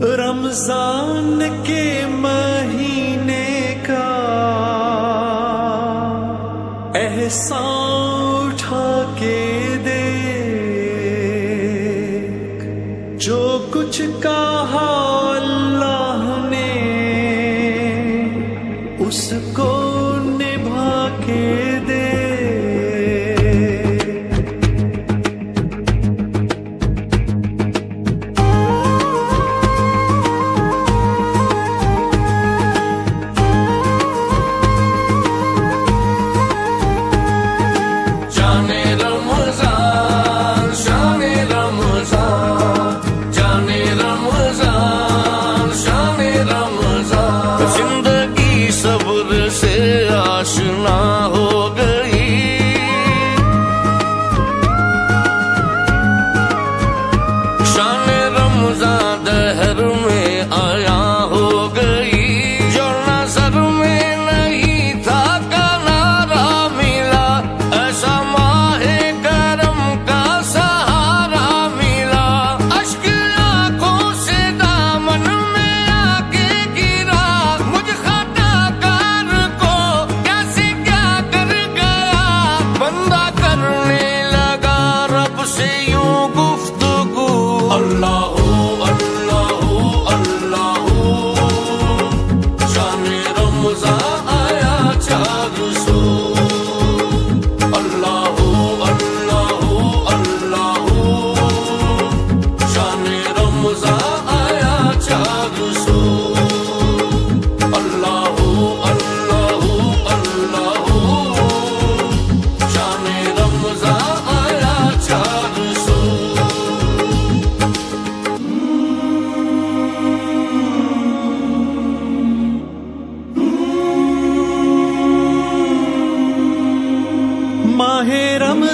رمضان کے مہینے کا احسان اٹھا کے دے جو کچھ کہا اللہ نے، اس کو نبھا کے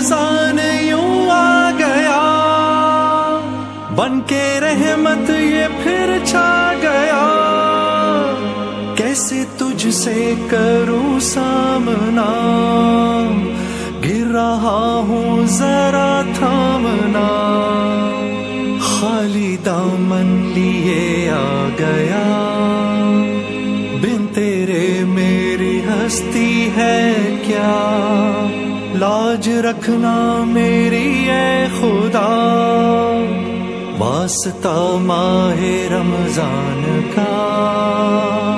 رمضان یوں آ گیا۔ بن کے رحمت یہ پھر چھا گیا۔ کیسے تجھ سے کروں سامنا؟ گر رہا ہوں ذرا تھامنا۔ خالی دامن لیے آ گیا۔ بن تیرے میری ہستی ہے کیا؟ لاج رکھنا میری اے خدا۔ واسطہ ماہ رمضان کا۔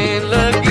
Look. looking.